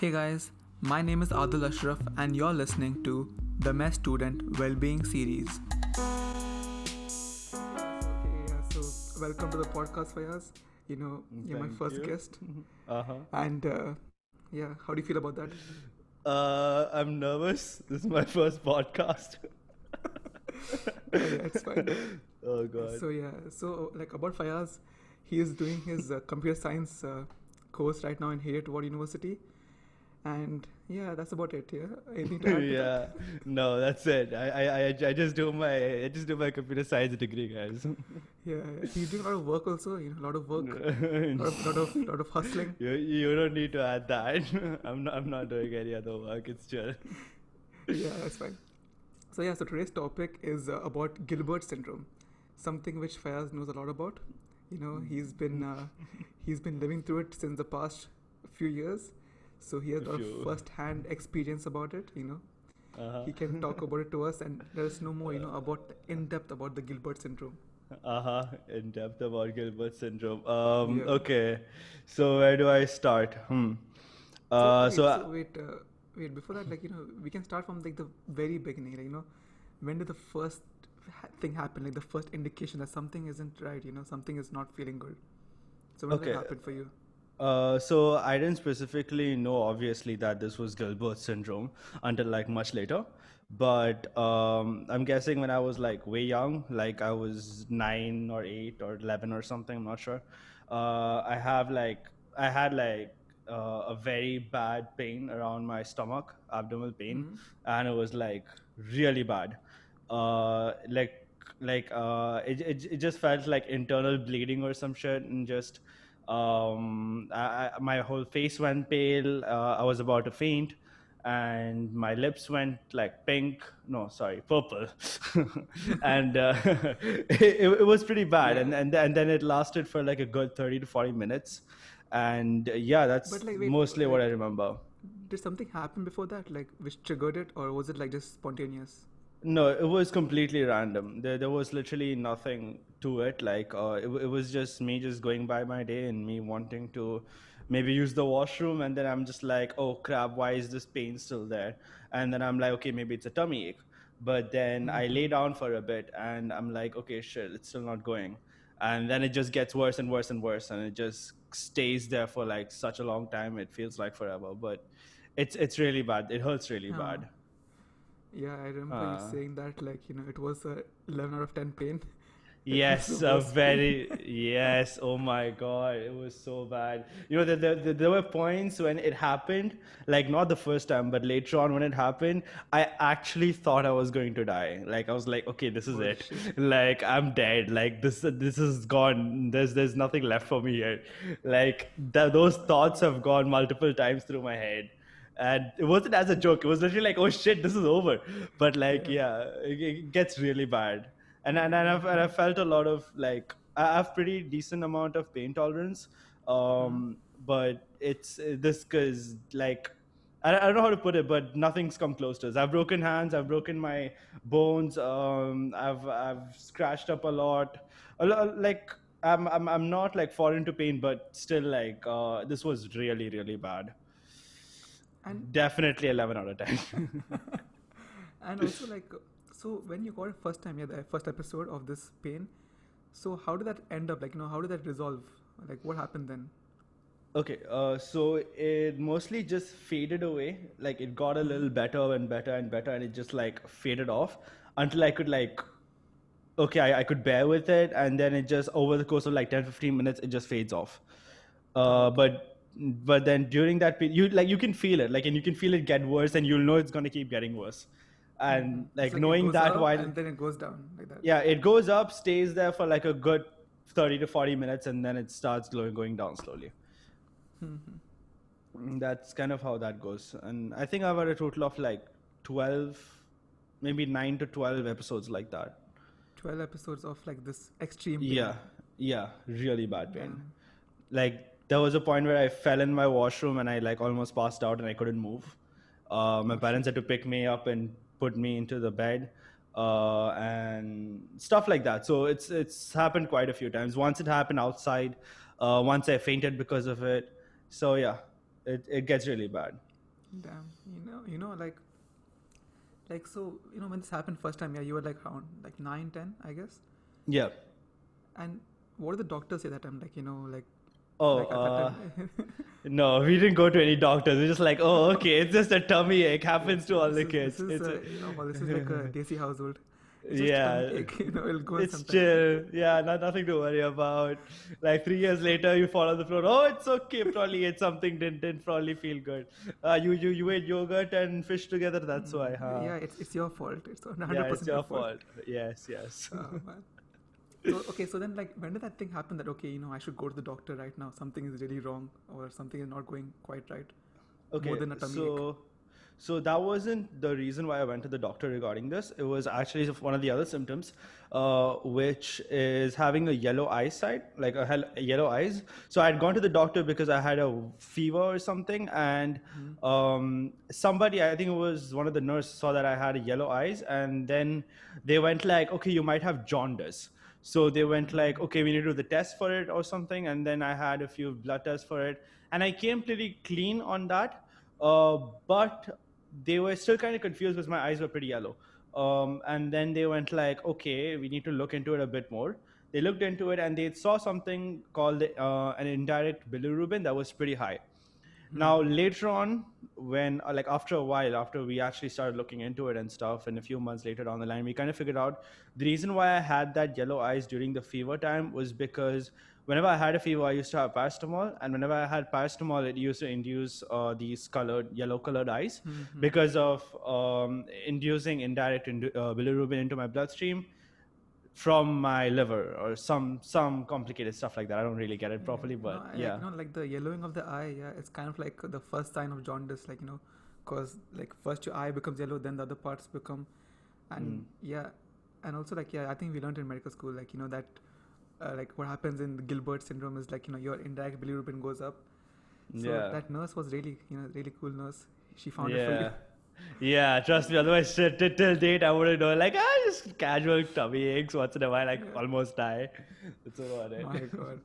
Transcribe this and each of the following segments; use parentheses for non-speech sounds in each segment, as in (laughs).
Hey guys, my name is Adil Ashraf, and you're listening to the MedStudent Wellbeing Series. Okay, yeah, so welcome to the podcast, Fayyaz. You know, you're my first you. guest, (laughs) Uh-huh. and uh, yeah, how do you feel about that? Uh, I'm nervous. This is my first podcast. (laughs) yeah, it's fine. (laughs) oh god. So yeah, so like about Fayyaz, he is doing his uh, computer science uh, course right now in Heriot-Watt University, and yeah, that's about it. Yeah, anything to (laughs) add? to that? yeah. No, that's it. I, I I just do my I just do my computer science degree, guys. (laughs) Yeah, he's doing a lot of work also. You know, a lot of work, (laughs) lot of, lot of, lot of hustling. you you don't need to add that. I'm not I'm not doing any other work. It's chill. yeah, that's fine. So yeah, so today's topic is uh, about Gilbert syndrome, something which Fayyaz knows a lot about. You know, he's been uh, he's been living through it since the past few years, so he has a first-hand experience about it. You know, Uh-huh. he can talk about it to us and let us know more. You know, about in depth about the Gilbert syndrome. Uh-huh. In depth about Gilbert syndrome. Um. Yeah. Okay. So where do I start? Hmm. Uh. wait, So. so wait, uh, wait. Before that, like you know, we can start from like the very beginning. Like you know, when did the first ha- thing happen? Like the first indication that something isn't right. You know, something is not feeling good. So when did Okay. that happen for you? Uh, so I didn't specifically know, obviously, that this was Gilbert syndrome until like much later. But um, I'm guessing when I was like way young, like I was nine or eight or eleven or something, I'm not sure. Uh, I have like I had like uh, a very bad pain around my stomach, abdominal pain, and it was like really bad. Uh, like like uh, it, it it just felt like internal bleeding or some shit, and just um, I, my whole face went pale. Uh, I was about to faint, and my lips went like pink. No, sorry, purple. (laughs) and uh, (laughs) it, it was pretty bad. And, and and then it lasted for like a good thirty to forty minutes. And uh, yeah, that's like, wait, mostly what I remember. Did something happen before that, like which triggered it, or was it like just spontaneous? No, it was completely random. There, there was literally nothing to it. Like, uh, it, it was just me just going by my day and me wanting to maybe use the washroom. And then I'm just like, oh crap, why is this pain still there? And then I'm like, okay, maybe it's a tummy ache. But then I lay down for a bit and I'm like, okay, shit, it's still not going. And then it just gets worse and worse and worse. And it just stays there for like such a long time. It feels like forever. But it's, it's really bad. It hurts really Huh. bad. Yeah, I remember Uh. you saying that, like you know, it was a 11 out of 10 pain. (laughs) Yes, a very (laughs) yes. Oh my god, it was so bad. You know, there, there, there- were points when it happened, like not the first time, but later on when it happened, I actually thought I was going to die. Like I was like, okay, this is Holy it. (laughs) Like I'm dead. Like this, this is gone. There's, there's nothing left for me here. Like th- those thoughts have gone multiple times through my head. And it wasn't as a joke. It was literally like, oh shit, this is over. But like, yeah, it, it gets really bad and and, and, I've, and I felt a lot of like I have pretty decent amount of pain tolerance, um, but it's this because like I, I don't know how to put it, but nothing's come close to this. I've broken hands, I've broken my bones, um, I've I've scratched up a lot, a lot like. I'm, I'm, I'm not like foreign to pain, but still like uh, this was really really bad. And Definitely 11 out of 10. (laughs) and also like, so when you got it first time, yeah, the first episode of this pain. So how did that end up? Like, you know, how did that resolve? Like, what happened then? Okay, uh, so it mostly just faded away. Like it got a little better and better and better, and it just like faded off until I could like, okay, I, I could bear with it, and then it just over the course of like 10, 15 minutes, it just fades off. Uh, but but then during that period, you like you can feel it, like, and you can feel it get worse, and you'll know it's gonna keep getting worse. And It's like knowing that while and then it goes down like that. yeah, it goes up, stays there for like a good 30 to 40 minutes, and then it starts going going down slowly. Mm-hmm. Mm, That's kind of how that goes. And I think I've had a total of like 12, maybe 9 to 12 episodes like that. 12 episodes of like this extreme pain. Yeah, yeah, really bad pain. Damn. Like, there was a point where I fell in my washroom and I like almost passed out and I couldn't move. Uh, my parents had to pick me up and put me into the bed. Uh, and stuff like that. So it's it's happened quite a few times. Once it happened outside. Uh, once I fainted because of it. So yeah, it, it gets really bad. Damn. You know, you know, like, like so, you know, when this happened first time, yeah, you were like around like nine, ten, I guess. Yeah. And what did the doctor say that time? Like, you know, like. Oh, like uh, (laughs) no, we didn't go to any doctors. We're just like, oh, okay, it's just a tummy ache. Happens to all the kids. This is, it's a- you know, well, this is like a (laughs) desi household. It's just Yeah. ache, (laughs) you know, it'll go it's sometime. chill. Yeah, not, nothing to worry about. Like three years later, you fall on the floor. Oh, it's okay. Probably ate something. Didn't didn't probably feel good. Uh, you you you ate yogurt and fish together. That's why, huh? Yeah, it's, it's your fault. It's 100% Yeah, it's your fault. fault. Yes, yes. Oh, man. So, okay, so then, like, when did that thing happen that, okay, you know, I should go to the doctor right now? Something is really wrong or something is not going quite right. Okay, More than a tummy so so that wasn't the reason why I went to the doctor regarding this. It was actually one of the other symptoms, uh, which is having a yellow eyesight, like a, hel- yellow eyes. So I had gone to the doctor because I had a fever or something, and um, somebody, I think it was one of the nurses, saw that I had a yellow eyes, and then they went like, okay, you might have jaundice. So they went like, okay, we need to do the test for it or something, and then I had a few blood tests for it, and I came pretty clean on that. Uh, but they were still kind of confused because my eyes were pretty yellow. Um, and then they went like, okay, we need to look into it a bit more. They looked into it and they saw something called uh, an indirect bilirubin that was pretty high. Now later on, when uh, like after a while, after we actually started looking into it and stuff, and a few months later down the line, we kind of figured out the reason why I had that yellow eyes during the fever time was because whenever I had a fever, I used to have paracetamol, and whenever I had paracetamol, it used to induce uh, these colored yellow colored eyes because of um, inducing indirect indu- uh, bilirubin into my bloodstream from my liver or some some complicated stuff like that. I don't really get it properly, but no, yeah. Like, you know, like the yellowing of the eye, yeah, it's kind of like the first sign of jaundice, like, you know, because, like, first your eye becomes yellow, then the other parts become. And, Mm. yeah, and also, like, yeah, I think we learned in medical school, like, you know, that, uh, like, what happens in Gilbert syndrome is, like, you know, your indirect bilirubin goes up. So Yeah. that nurse was really, you know, really cool nurse. She found it for you. Yeah, trust me. Otherwise, shit, till, till date, I wouldn't know. Like, ah, just casual tummy aches once in a while. Like, Yeah. almost die. That's about it. My God.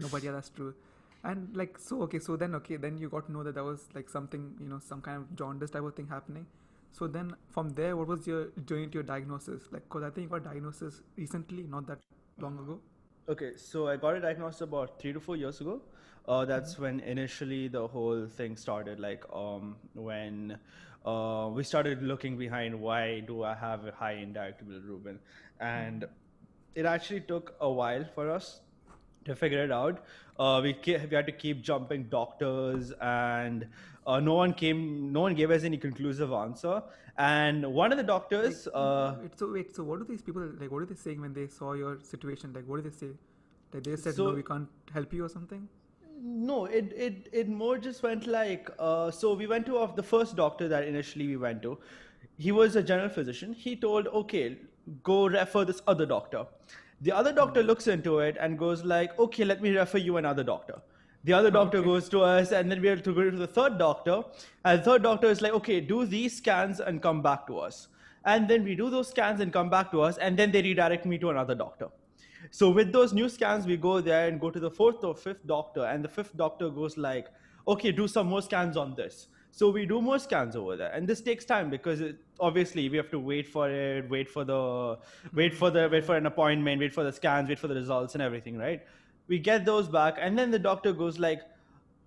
No, but yeah, that's true. And like, so okay, so then okay, then you got to know that there was like something, you know, some kind of jaundice type of thing happening. So then from there, what was your journey to your diagnosis? Like, cause I think you got diagnosis recently, not that long ago. Okay, so I got it diagnosed about three to four years ago. Uh, that's when initially the whole thing started. Like, um, when uh, we started looking behind why do I have a high indirect bilirubin, and it actually took a while for us to figure it out. Uh, we ke- we had to keep jumping doctors, and uh, no one came. No one gave us any conclusive answer. And one of the doctors. Like, Uh, so wait, so what do these people like? What are they saying when they saw your situation? Like, what did they say? Like they said, no, we can't help you or something. No, it, it, it more just went like uh, so. We went to the first doctor that initially we went to. He was a general physician. He told, okay, go refer this other doctor. The other doctor looks into it and goes like, okay, let me refer you another doctor. The other doctor Okay. goes to us, and then we have to go to the third doctor. And the third doctor is like, okay, do these scans and come back to us. And then we do those scans and come back to us, and then they redirect me to another doctor. So with those new scans, we go there and go to the fourth or fifth doctor, and the fifth doctor goes like, "Okay, do some more scans on this." So we do more scans over there, and this takes time because it, obviously we have to wait for it, wait for the, wait for the, wait for an appointment, wait for the scans, wait for the results and everything, right? We get those back, and then the doctor goes like,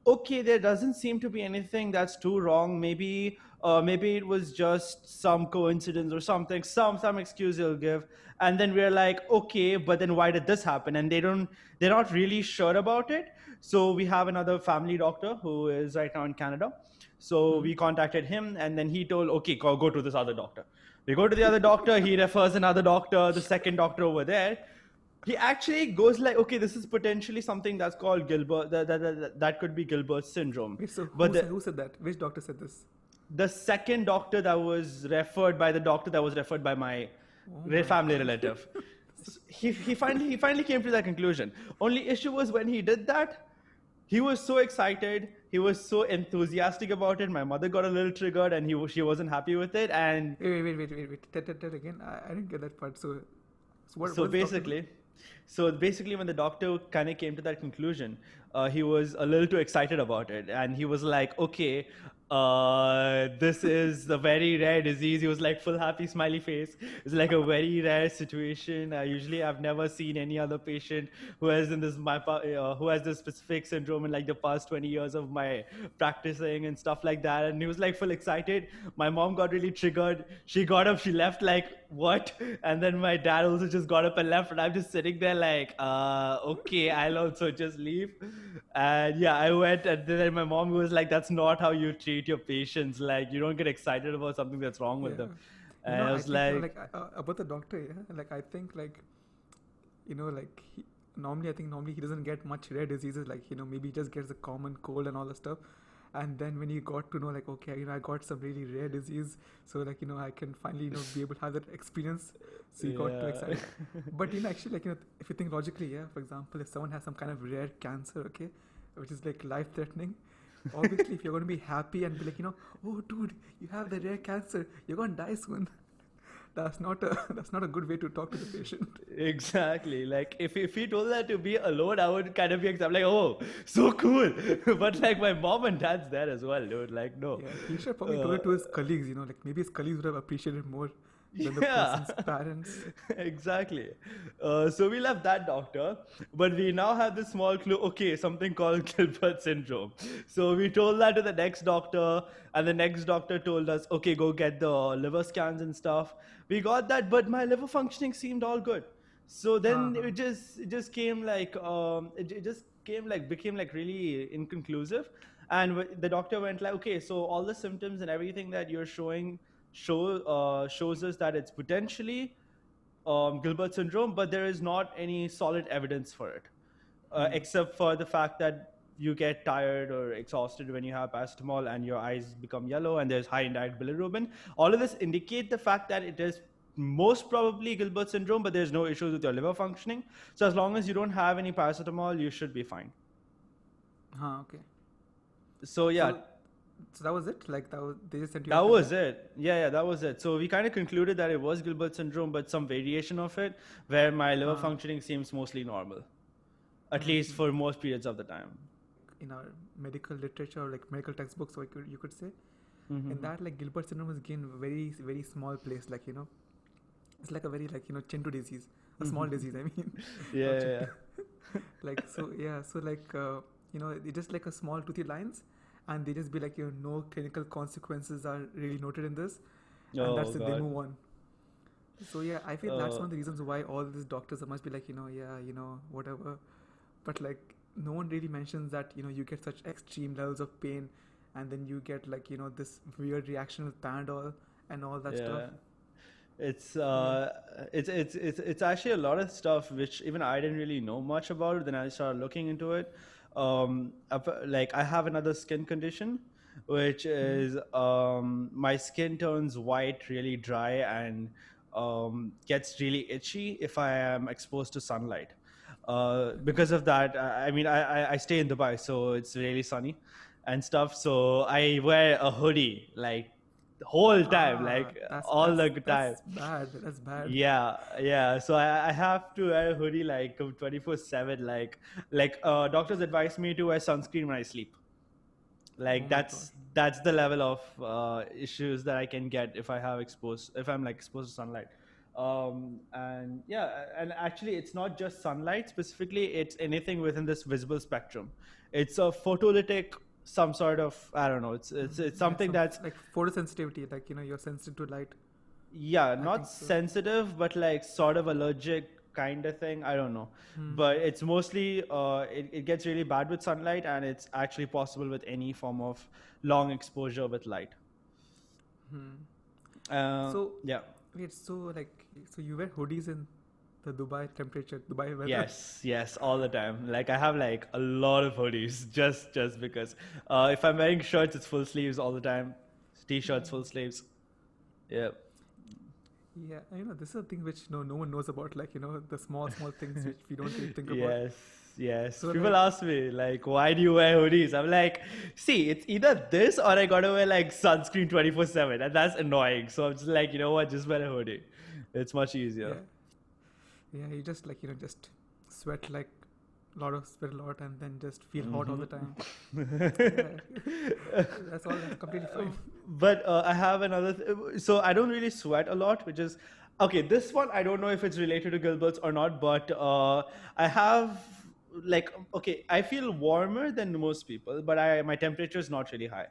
okay, there doesn't seem to be anything that's too wrong. Maybe, uh, maybe it was just some coincidence or something, some some excuse he'll give. And then we're like, okay, but then why did this happen? And they don't, they're not really sure about it. So we have another family doctor who is right now in Canada. So we contacted him, and then he told, okay, go, go to this other doctor. We go to the other doctor. He refers another doctor, the second doctor over there he actually goes like, okay, this is potentially something that's called Gilbert. That that, that, that could be Gilbert syndrome. Wait, so but who, the, said, who said that? Which doctor said this? the second doctor that was referred by the doctor that was referred by my oh re- family relative, (laughs) he he finally he finally came to that conclusion. Only issue was when he did that. He was so excited. He was so enthusiastic about it. My mother got a little triggered, and he she wasn't happy with it. And Wait, wait, wait, wait, wait, wait. Tell, tell, tell again. I, I didn't get that part. So, so what? so what is doctor- basically so basically when the doctor kind of came to that conclusion uh, he was a little too excited about it, and he was like, "Okay, uh, this is a very rare disease. He was like full happy smiley face. It's like a very rare situation. Usually, I've never seen any other patient who has in this my uh, who has this specific syndrome in like the past 20 years of my practicing and stuff like that. And he was like full excited. My mom got really triggered. She got up. She left like what? And then my dad also just got up and left. And I'm just sitting there like, uh, okay, I'll also just leave. And yeah, I went. And then my mom was like, that's not how you treat treat your patients. Like you don't get excited about something that's wrong with them. And you know, I was I like, like uh, about the doctor, yeah. Like I think like, you know, like he, normally I think normally he doesn't get much rare diseases. Like you know maybe he just gets a common cold and all the stuff. And then when he got to know like okay you know I got some really rare disease, so like you know I can finally you know be able to have that experience. So he yeah. got too excited. (laughs) but you know actually like you know if you think logically, yeah. For example, if someone has some kind of rare cancer, okay, which is like life threatening obviously if you're going to be happy and be like you know oh dude you have the rare cancer you're going to die soon. (laughs) That's not a (laughs) that's not a good way to talk to the patient. (laughs) Exactly. Like if if he told that to be alone i would kind of be like oh so cool. But like my mom and dad's there as well dude. Like no. Yeah he should probably uh, told it to his colleagues you know like maybe his colleagues would have appreciated more than the yeah. person's parents. (laughs) exactly. Uh, so we left that doctor, but we now have this small clue. Okay, something called (laughs) Gilbert syndrome. So we told that to the next doctor, and the next doctor told us, okay, go get the liver scans and stuff. We got that, but my liver functioning seemed all good. So then uh-huh. it just it just came like um, it, it just came like became like really inconclusive, and the doctor went like, okay, so all the symptoms and everything that you're showing show, uh, shows us that it's potentially um, Gilbert syndrome, but there is not any solid evidence for it, uh, mm. except for the fact that you get tired or exhausted when you have paracetamol and your eyes become yellow and there's high indirect bilirubin. All of this indicate the fact that it is most probably Gilbert syndrome, but there's no issues with your liver functioning. So as long as you don't have any paracetamol, you should be fine. Huh, okay. So yeah. So- so that was it? Like that was they just sent you that was it. Yeah yeah that was it. So we kind of concluded that it was gilbert syndrome but some variation of it where my liver uh functioning seems mostly normal. At mm-hmm. least for most periods of the time. In our medical literature like medical textbooks or you could, say. Mm-hmm. in that like gilbert syndrome is again very very small place like you know it's like a very like you know chintu disease. A small mm-hmm. disease i mean. (laughs) Yeah, (laughs) yeah. (laughs) like so yeah so like uh, you know it's just like a small toothy lines and they just be like, you know, no clinical consequences are really noted in this, and oh, that's God. it. They move on. So yeah, I feel uh, that's one of the reasons why all these doctors must be like, you know, yeah, you know, whatever. But like, no one really mentions that you know you get such extreme levels of pain, and then you get like you know this weird reaction with Panadol and all that yeah. stuff. It's uh, yeah. it's it's it's it's actually a lot of stuff which even I didn't really know much about. Then I started looking into it um, like I have another skin condition, which mm-hmm. is um, my skin turns white, really dry, and um, gets really itchy if I am exposed to sunlight. Uh, because of that, I mean, I, I stay in Dubai, so it's really sunny and stuff. So I wear a hoodie like the whole time, ah, like all the time. That's bad. That's bad. Yeah, yeah. So I, I have to wear a hoodie like twenty four seven. Like like uh, doctors advise me to wear sunscreen when I sleep. Like oh that's that's the level of uh, issues that I can get if I have exposed if I'm like exposed to sunlight. Um, and yeah, and actually, it's not just sunlight specifically. It's anything within this visible spectrum. It's a photolytic some sort of I don't know. It's it's it's something some, that's like photosensitivity, like you know you're sensitive to light. Yeah, I not so. sensitive, but like sort of allergic kind of thing. I don't know, hmm. but it's mostly uh, it, it gets really bad with sunlight, and it's actually possible with any form of long exposure with light. Hmm. Uh, so yeah, wait. So like, so you wear hoodies in the Dubai temperature, Dubai weather. Yes, yes, all the time. Like I have like a lot of hoodies (laughs) just just because. Uh, if I'm wearing shirts, it's full sleeves all the time. T-shirts, full sleeves. Yeah. Yeah, you know, this is a thing which no no one knows about. Like you know, the small small (laughs) things which we don't really think about. Yes. Yes. So People like, ask me like, why do you wear hoodies? I'm like, see, it's either this or I gotta wear like sunscreen 24 seven, and that's annoying. So I'm just like, you know what, just wear a hoodie. It's much easier. Yeah yeah you just like you know just sweat like a lot of sweat a lot and then just feel hot all the time. Mm-hmm. Yeah. That's all that's completely fine. (laughs) but uh, I have another. Th- so I don't really sweat a lot, which is okay. This one I don't know if it's related to Gilbert's or not, but uh, I have like okay. I feel warmer than most people, but I my temperature is not really high.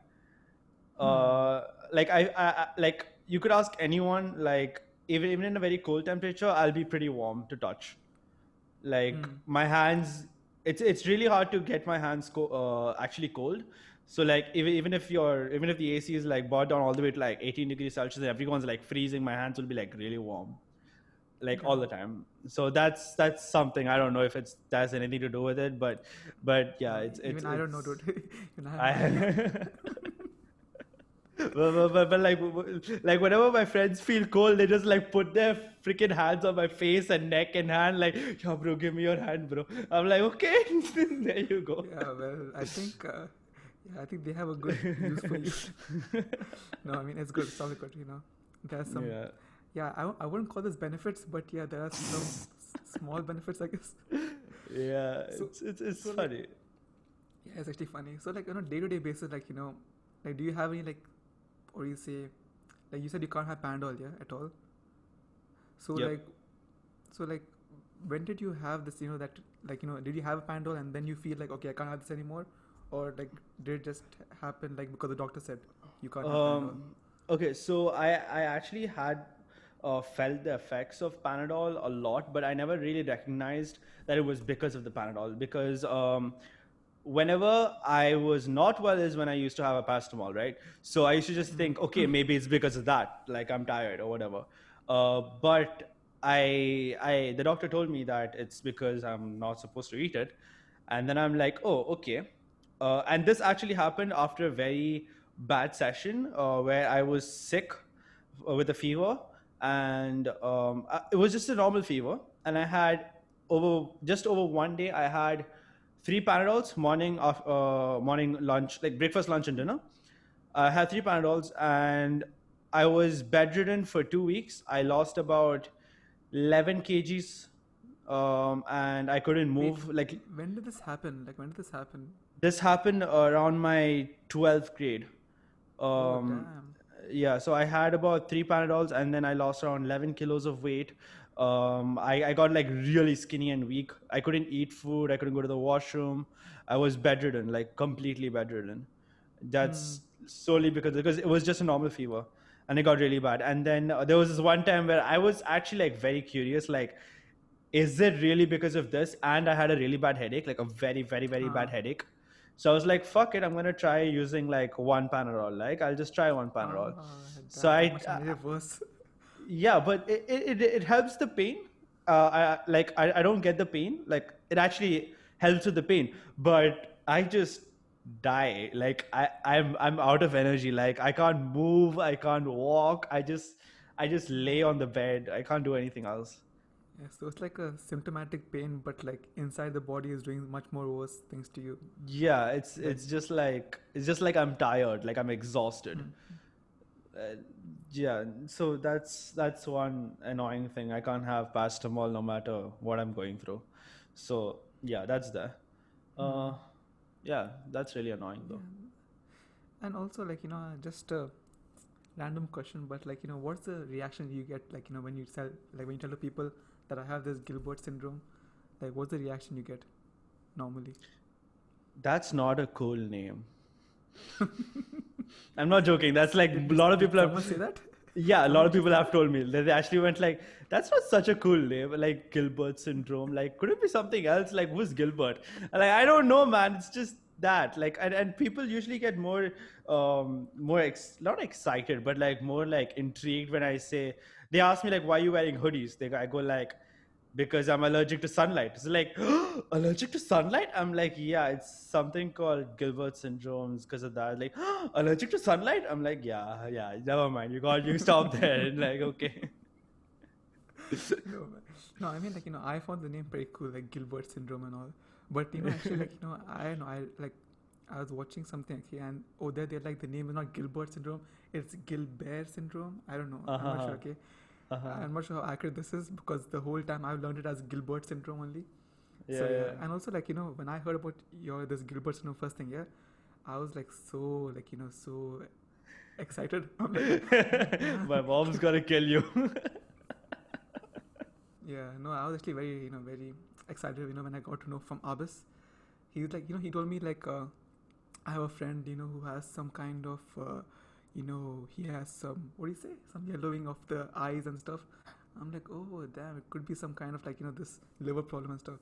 Uh, like I, I, I like you could ask anyone like even even in a very cold temperature, I'll be pretty warm to touch. Like Hmm. my hands, it's it's really hard to get my hands co- uh, actually cold. So like even even if you're even if the AC is like brought down all the way to like 18 degrees Celsius and everyone's like freezing, my hands will be like really warm, like all the time. So that's that's something I don't know if it's that's anything to do with it, but but yeah, it's it's Even I don't know, it's- dude. (laughs) I (laughs) (laughs) have no idea. I but, but, but, like like whenever my friends feel cold, they just like put their freaking hands on my face and neck and hand, like, yeah, bro, give me your hand, bro. I'm like, okay, (laughs) there you go. Yeah, well, I think, uh, yeah, I think they have a good use for you. (laughs) no, I mean it's good. Sounds good. You know, there's some. Yeah, yeah, I, I wouldn't call this benefits, but yeah, there are some s- (laughs) small benefits, I guess. yeah, So- it's it's, it's so, like, funny. Yeah, it's actually funny. So like on a day-to-day basis, like you know, like do you have any like, or you say, like you said you can't have Panadol, yeah, at all. So Yep. like, so like, when did you have this? You know that like you know, did you have a Panadol and then you feel like okay, I can't have this anymore, or like did it just happen like because the doctor said you can't? Um, okay, so I I actually had uh, felt the effects of Panadol a lot, but I never really recognized that it was because of the Panadol. Because um, whenever I was not well is when I used to have a paracetamol, right? So I used to just think, okay, maybe it's because of that, like I'm tired or whatever. Uh, but I, I, the doctor told me that it's because I'm not supposed to eat it, and then I'm like, oh, okay. Uh, and this actually happened after a very bad session uh, where I was sick uh, with a fever, and um, it was just a normal fever, and I had over just over one day I had three Panadols morning of uh, morning lunch like breakfast lunch and dinner. I had three Panadols and I was bedridden for two weeks. I lost about 11 kgs um, and I couldn't Wait, move. Like When did this happen? Like when did this happen? this happened around my 12th grade. Um, oh damn. yeah, so I had about three Panadols and then I lost around 11 kilos of weight. Um, I, I got like really skinny and weak. I couldn't eat food. I couldn't go to the washroom. I was bedridden, like completely bedridden. That's solely because because it was just a normal fever, and it got really bad. And then uh, there was this one time where I was actually like very curious, like, is it really because of this? And I had a really bad headache, like a very very very bad Ah. headache. So I was like, fuck it, I'm gonna try using like one Panadol. Like I'll just try one Panadol. Ah, So that I- Yeah, but it, it, it, helps the pain. Uh, I, like I, I don't get the pain. Like it actually helps with the pain, but I just die. Like I, I'm I'm out of energy. Like I can't move. I can't walk. I just I just lay on the bed. I can't do anything else. Yeah, so it's like a symptomatic pain, but like inside the body is doing much more worse things to you. Yeah, it's it's just like it's just like I'm tired. Like I'm exhausted. Uh, yeah, so that's that's one annoying thing. I can't have paracetamol no matter what I'm going through. So yeah, that's there. Uh, yeah, that's really annoying though. And also, like you know, just a random question, but like you know, what's the reaction you get, like you know, when you tell, like when you tell the people that I have this Gilbert syndrome, like what's the reaction you get normally? That's not a cool name. (laughs) I'm not joking. That's like a lot of people have. say that? Yeah, a lot of people have told me that they actually went like, "That's not such a cool name, like Gilbert syndrome. Like, could it be something else? Like, who's Gilbert?" And like, I don't know, man. It's just that. Like, and, and people usually get more, um, more ex- not excited, but like more like intrigued when I say they ask me like, "Why are you wearing hoodies?" They I go like, "Because I'm allergic to sunlight." It's like, (gasps) allergic to sunlight? I'm like, yeah, it's something called Gilbert syndrome because of that. Like, (gasps) allergic to sunlight? I'm like, yeah, yeah, never mind. You got you stop (laughs) there. And like, okay. no, no, I mean like you know, I found the name pretty cool, like Gilbert syndrome and all. But you know, actually, like you know, I know I like I was watching something actually, and oh, there they're like the name is not Gilbert syndrome, it's Gilbert syndrome. I don't know. I'm not Uh-huh. sure. Okay, Uh-huh. I'm not sure how accurate this is because the whole time I've learned it as Gilbert syndrome only. Yeah, so yeah. and also like you know when I heard about your this Gilbert syndrome first thing, yeah, I was like so like you know so excited. (laughs) I'm like, (laughs) My mom's gonna kill you. (laughs) yeah, no, I was actually very you know very excited. You know when I got to know from Abis, he's like you know he told me like uh, I have a friend you know who has some kind of uh, you know he has some what do you say some yellowing of the eyes and stuff. I'm like oh damn it could be some kind of like you know this liver problem and stuff.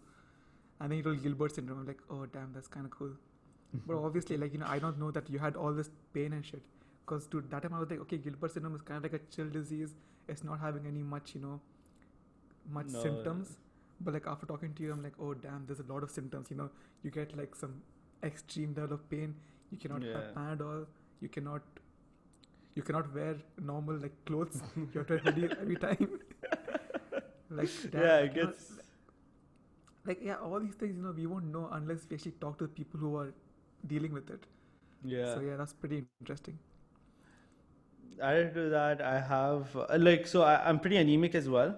And then he told Gilbert syndrome. I'm like oh damn that's kind of cool. (laughs) but obviously like you know I don't know that you had all this pain and shit. Because dude that time I was like okay Gilbert syndrome is kind of like a chill disease. It's not having any much you know much No. symptoms but like after talking to you i'm like oh damn there's a lot of symptoms you know you get like some extreme level of pain you cannot have Yeah. panadol you cannot you cannot wear normal like clothes you have to wear hoodie every time (laughs) like damn, yeah, like, it gets. like yeah all these things you know we won't know unless we actually talk to the people who are dealing with it Yeah. so yeah that's pretty interesting added to that, I have uh, like so I, I'm pretty anemic as well.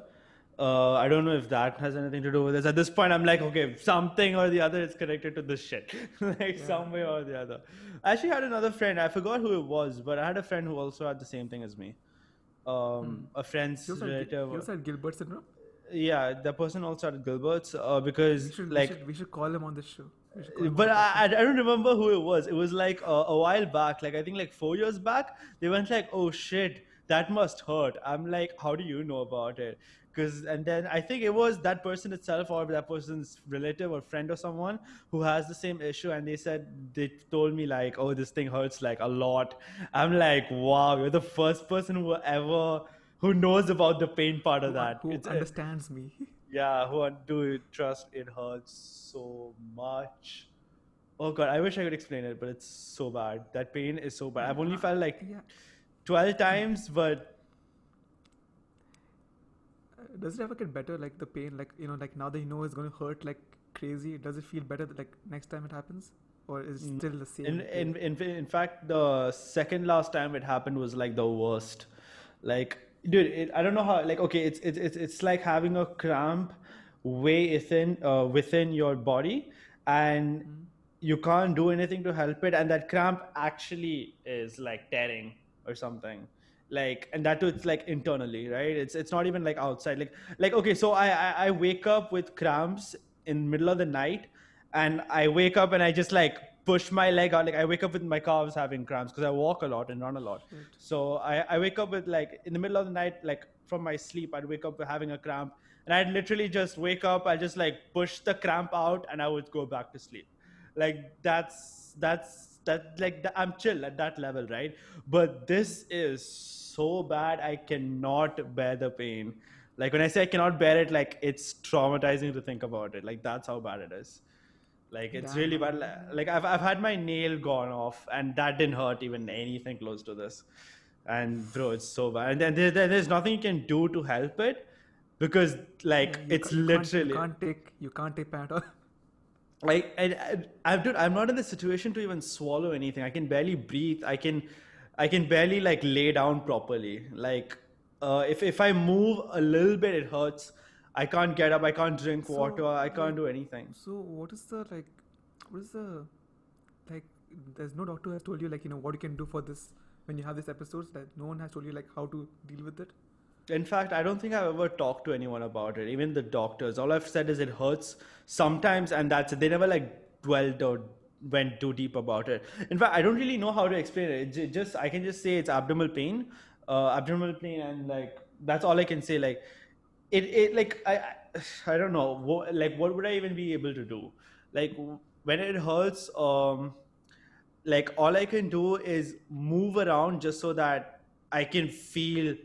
Uh, I don't know if that has anything to do with this. At this point, I'm like, okay, something or the other is connected to this shit, (laughs) like Yeah. some way or the other. I actually had another friend. I forgot who it was, but I had a friend who also had the same thing as me. Um, a friend's you also, had, Gil- relative. you also had gilbert syndrome yeah, the person also had Gilbert's uh, we because should, like we should we should call him on the show We should call him but I, I I don't remember who it was. It was like a, a while back, like I think like four years back. They went like, "Oh shit, that must hurt." I'm like, "How do you know about it?" Because and then I think it was that person itself or that person's relative or friend or someone who has the same issue, and they said they told me like, "Oh, this thing hurts like a lot." I'm like, "Wow, you're the first person who ever." Who knows about the pain part of who, that? who It's- understands me (laughs) yeah, who do you trust it hurts so much. Oh god, I wish I could explain it, but it's so bad. That pain is so bad. I've only felt like yeah 12 times, but does it ever get better like the pain like you know like now that you know it's going to hurt like crazy does it feel better like next time it happens or is it still the same in, in, in, in fact, the second last time it happened was like the worst. Like, dude, it, I don't know how, like, okay, it's, it's, it's, it's like having a cramp way within, uh, within your body and Mm. you can't do anything to help it. And that cramp actually is like tearing or something. Like, and that too, it's like internally, right? It's, it's not even like outside. Like, like, okay, so I, I, I wake up with cramps in middle of the night and I wake up and I just like push my leg out. Like I wake up with my calves having cramps because I walk a lot and run a lot. So I, I wake up with like in the middle of the night, like from my sleep, I'd wake up with having a cramp and I'd literally just wake up. I just like push the cramp out and I would go back to sleep. Like that's that's that like I'm chill at that level, right? But this is so bad. I cannot bear the pain. Like when I say I cannot bear it, like it's traumatizing to think about it. Like that's how bad it is. Like it's Damn, really bad. Like I've I've had my nail gone off, and that didn't hurt even anything close to this. And bro, it's so bad. And then there, there- there's nothing you can do to help it because like Yeah, it's ca- can't- literally you can't take you can't take Panadol (laughs) like I, I, I'm, dude, I'm not in the situation to even swallow anything. I can barely breathe. I can, I can barely like lay down properly. Like, uh, if if I move a little bit, it hurts. I can't get up. I can't drink So, water. I can't do anything. so what is the like what is the like there's no doctor has told you like you know what you can do for this when you have these episodes that no one has told you like how to deal with it In fact, I don't think I've ever talked to anyone about it. Even the doctors. All I've said is it hurts sometimes, and that's it. They never like dwelled or went too deep about it. In fact, I don't really know how to explain it. It just I can just say it's abdominal pain, uh, abdominal pain, and like that's all I can say. Like it, it like I, I, don't know. What, like what would I even be able to do? Like when it hurts, um, like all I can do is move around just so that I can feel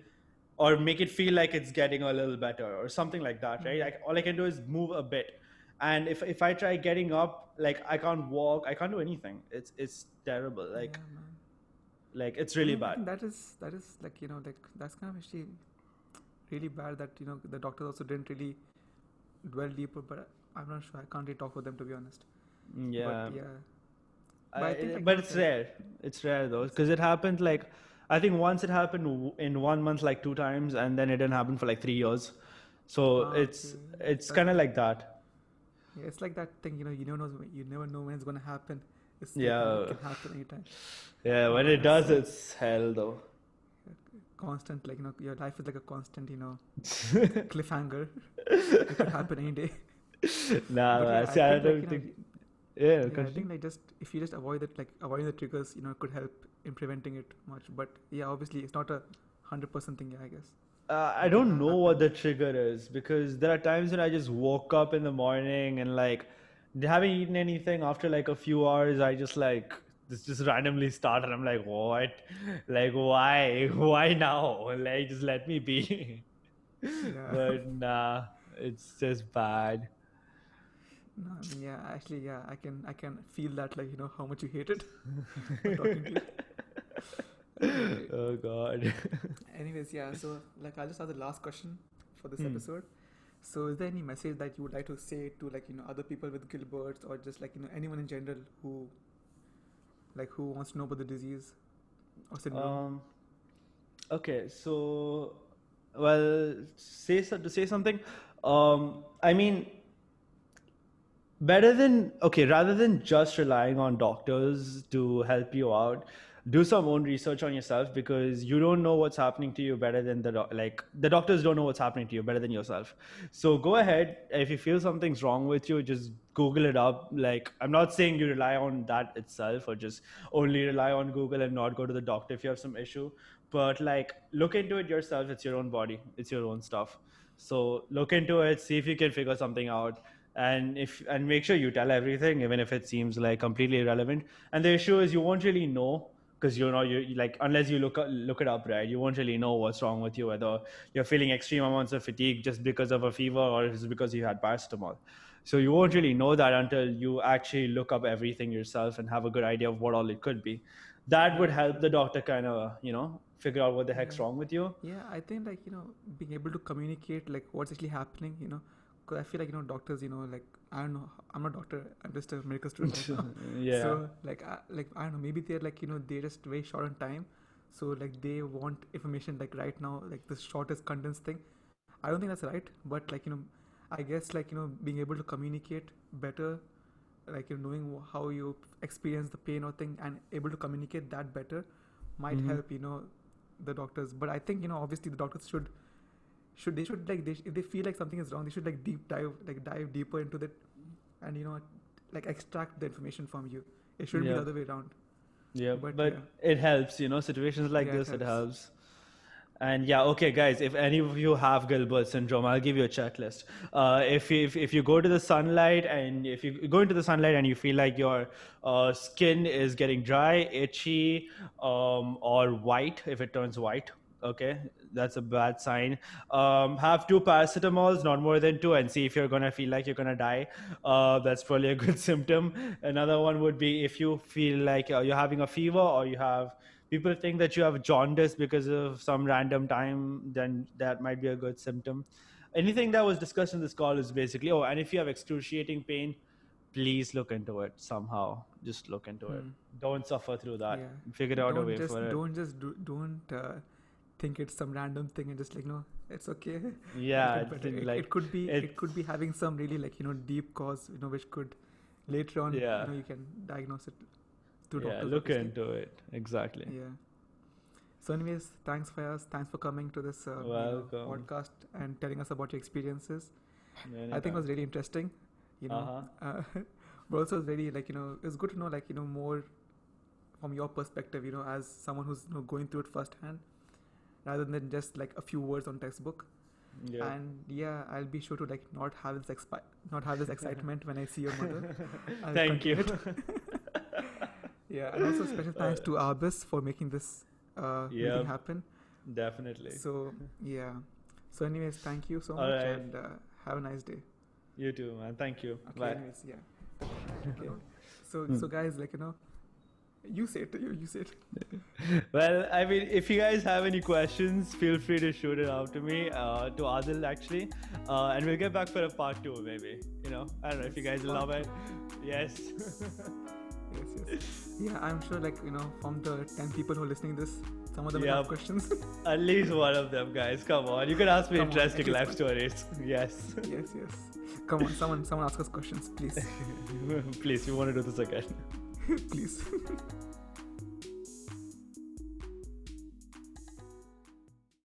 or make it feel like it's getting a little better or something like that, right? Mm-hmm. Like all I can do is move a bit. And if if I try getting up, like I can't walk, I can't do anything. It's it's terrible. Like yeah, like it's really I bad. that is that is like you know like that's kind of actually really bad that you know the doctors also didn't really dwell deeper but i'm not sure i can't really talk for them to be honest Yeah. but yeah But I think, like, but it's rare. It's rare though, because it happened like I think once it happened in one month like two times, and then it didn't happen for like three years. So Ah, it's okay. it's kind of like that. Yeah, it's like that thing, you know, you never know, you never know when it's gonna happen. It's Yeah. it can happen anytime. Yeah, when it does, it's hell though. Constant, like you know, your life is like a constant, you know, (laughs) cliffhanger. it could happen any day. (laughs) Nah, But yeah, see, I I think, don't like, you know, think. Yeah, Yeah, I think like just if you just avoid it, like avoiding the triggers, you know, it could help in preventing it much. But yeah, obviously, it's not a hundred percent thing. Yeah, I guess. Uh, I don't know what the trigger is because there are times when I just woke up in the morning and like haven't eaten anything after like a few hours. I just like this just randomly started. I'm like, what? Like, why? (laughs) Why now? Like, just let me be. Yeah. (laughs) but nah, it's just bad. No, I mean, yeah, actually, yeah, I can, I can feel that, like you know, how much you hate it. talking to you. Anyway, (laughs) Oh God. (laughs) Anyways, yeah. So, like, I'll just ask the last question for this Hmm. episode. So, is there any message that you would like to say to, like, you know, other people with Gilbert's, or just like, you know, anyone in general who, like, who wants to know about the disease or syndrome? Um, okay, so well, say so- to say something. Um, I mean, better than okay, rather than just relying on doctors to help you out, do some own research on yourself because you don't know what's happening to you better than the like the doctors don't know what's happening to you better than yourself. So go ahead if you feel something's wrong with you, just Google it up. Like I'm not saying you rely on that itself or just only rely on Google and not go to the doctor if you have some issue. But like look into it yourself. It's your own body. It's your own stuff. So look into it. See if you can figure something out and if and make sure you tell everything even if it seems like completely irrelevant. And the issue is you won't really know because you know you like unless you look look it up right you won't really know what's wrong with you whether you're feeling extreme amounts of fatigue just because of a fever or it's because you had paracetamol. So you won't really know that until you actually look up everything yourself and have a good idea of what all it could be. That would help the doctor kind of you know figure out what the heck's Yeah. wrong with you. Yeah, I think like you know being able to communicate like what's actually happening, you know, because I feel like you know doctors, you know, like I don't know, I'm not a doctor, I'm just a medical student right (laughs) yeah So like I, like I don't know, maybe they're like you know they're just very short on time, so like they want information like right now, like the shortest condensed thing. I don't think that's right, but like you know, I guess like you know being able to communicate better, like you know, knowing how you experience the pain or thing and able to communicate that better, might Mhm. help you know the doctors. But I think you know obviously the doctors should should they should like they if they feel like something is wrong, they should like deep dive like dive deeper into that, and you know like extract the information from you. It shouldn't Yeah. be the other way around. Yeah, But, but, yeah. it helps, you know, situations like Yeah, this, it helps. helps. And yeah, okay, guys, if any of you have Gilbert syndrome, I'll give you a checklist. Uh, if, you, if if you go to the sunlight and if you go into the sunlight and you feel like your uh, skin is getting dry, itchy, um, or white, if it turns white, okay, that's a bad sign. Um, have two paracetamols, not more than two, and see if you're gonna feel like you're gonna die. Uh, that's probably a (laughs) good symptom. Another one would be if you feel like uh, you're having a fever or you have people think that you have jaundice because of some random time, then that might be a good symptom. Anything that was discussed in this call is basically, oh, and if you have excruciating pain, please look into it somehow. Just look into it. Hmm. Don't suffer through that. Yeah. Figure out a don't way just for it. don't just do, don't uh, think it's some random thing and just like no, it's okay. (laughs) Yeah, It'll I get better. think, it, like it could be it, could be having some really like you know deep cause you know which could later on Yeah. you know you can diagnose it through yeah, doctors. look obviously. into it. Exactly. Yeah. So, anyways, thanks for us. Thanks for coming to this uh, you know, podcast and telling us about your experiences. I think it was really interesting. You know, uh (laughs) but also it's really like you know it's good to know like you know more from your perspective. You know, as someone who's you know going through it firsthand, rather than just like a few words on textbook. yeah. And yeah, I'll be sure to like not have this expi- not have this excitement when I see your mother. (laughs) I'll Thank you. (laughs) yeah, and also special thanks to Arbis for making this uh, Yep. meeting happen. Definitely. So yeah. So anyways, thank you so All much right. and uh, have a nice day. you too, man. Thank you. Okay, Bye. anyways, yeah. (laughs) Okay. So Hmm. so guys, like you know, you say it. You you say it. (laughs) Well, I mean, if you guys have any questions, feel free to shoot it out to me, uh, to Adil actually, uh, and we'll get back for a part two, maybe. You know, I don't know if you guys love it. Yes. (laughs) Yes, yes. Yeah, I'm sure like you know from the ten people who are listening this, some of them will have questions. (laughs) At least one of them, guys. Come on, you can ask me Come interesting least life stories. Yes. yes, yes. Come on, someone, someone ask us questions, please, Please, we want to do this again? (laughs) please. (laughs)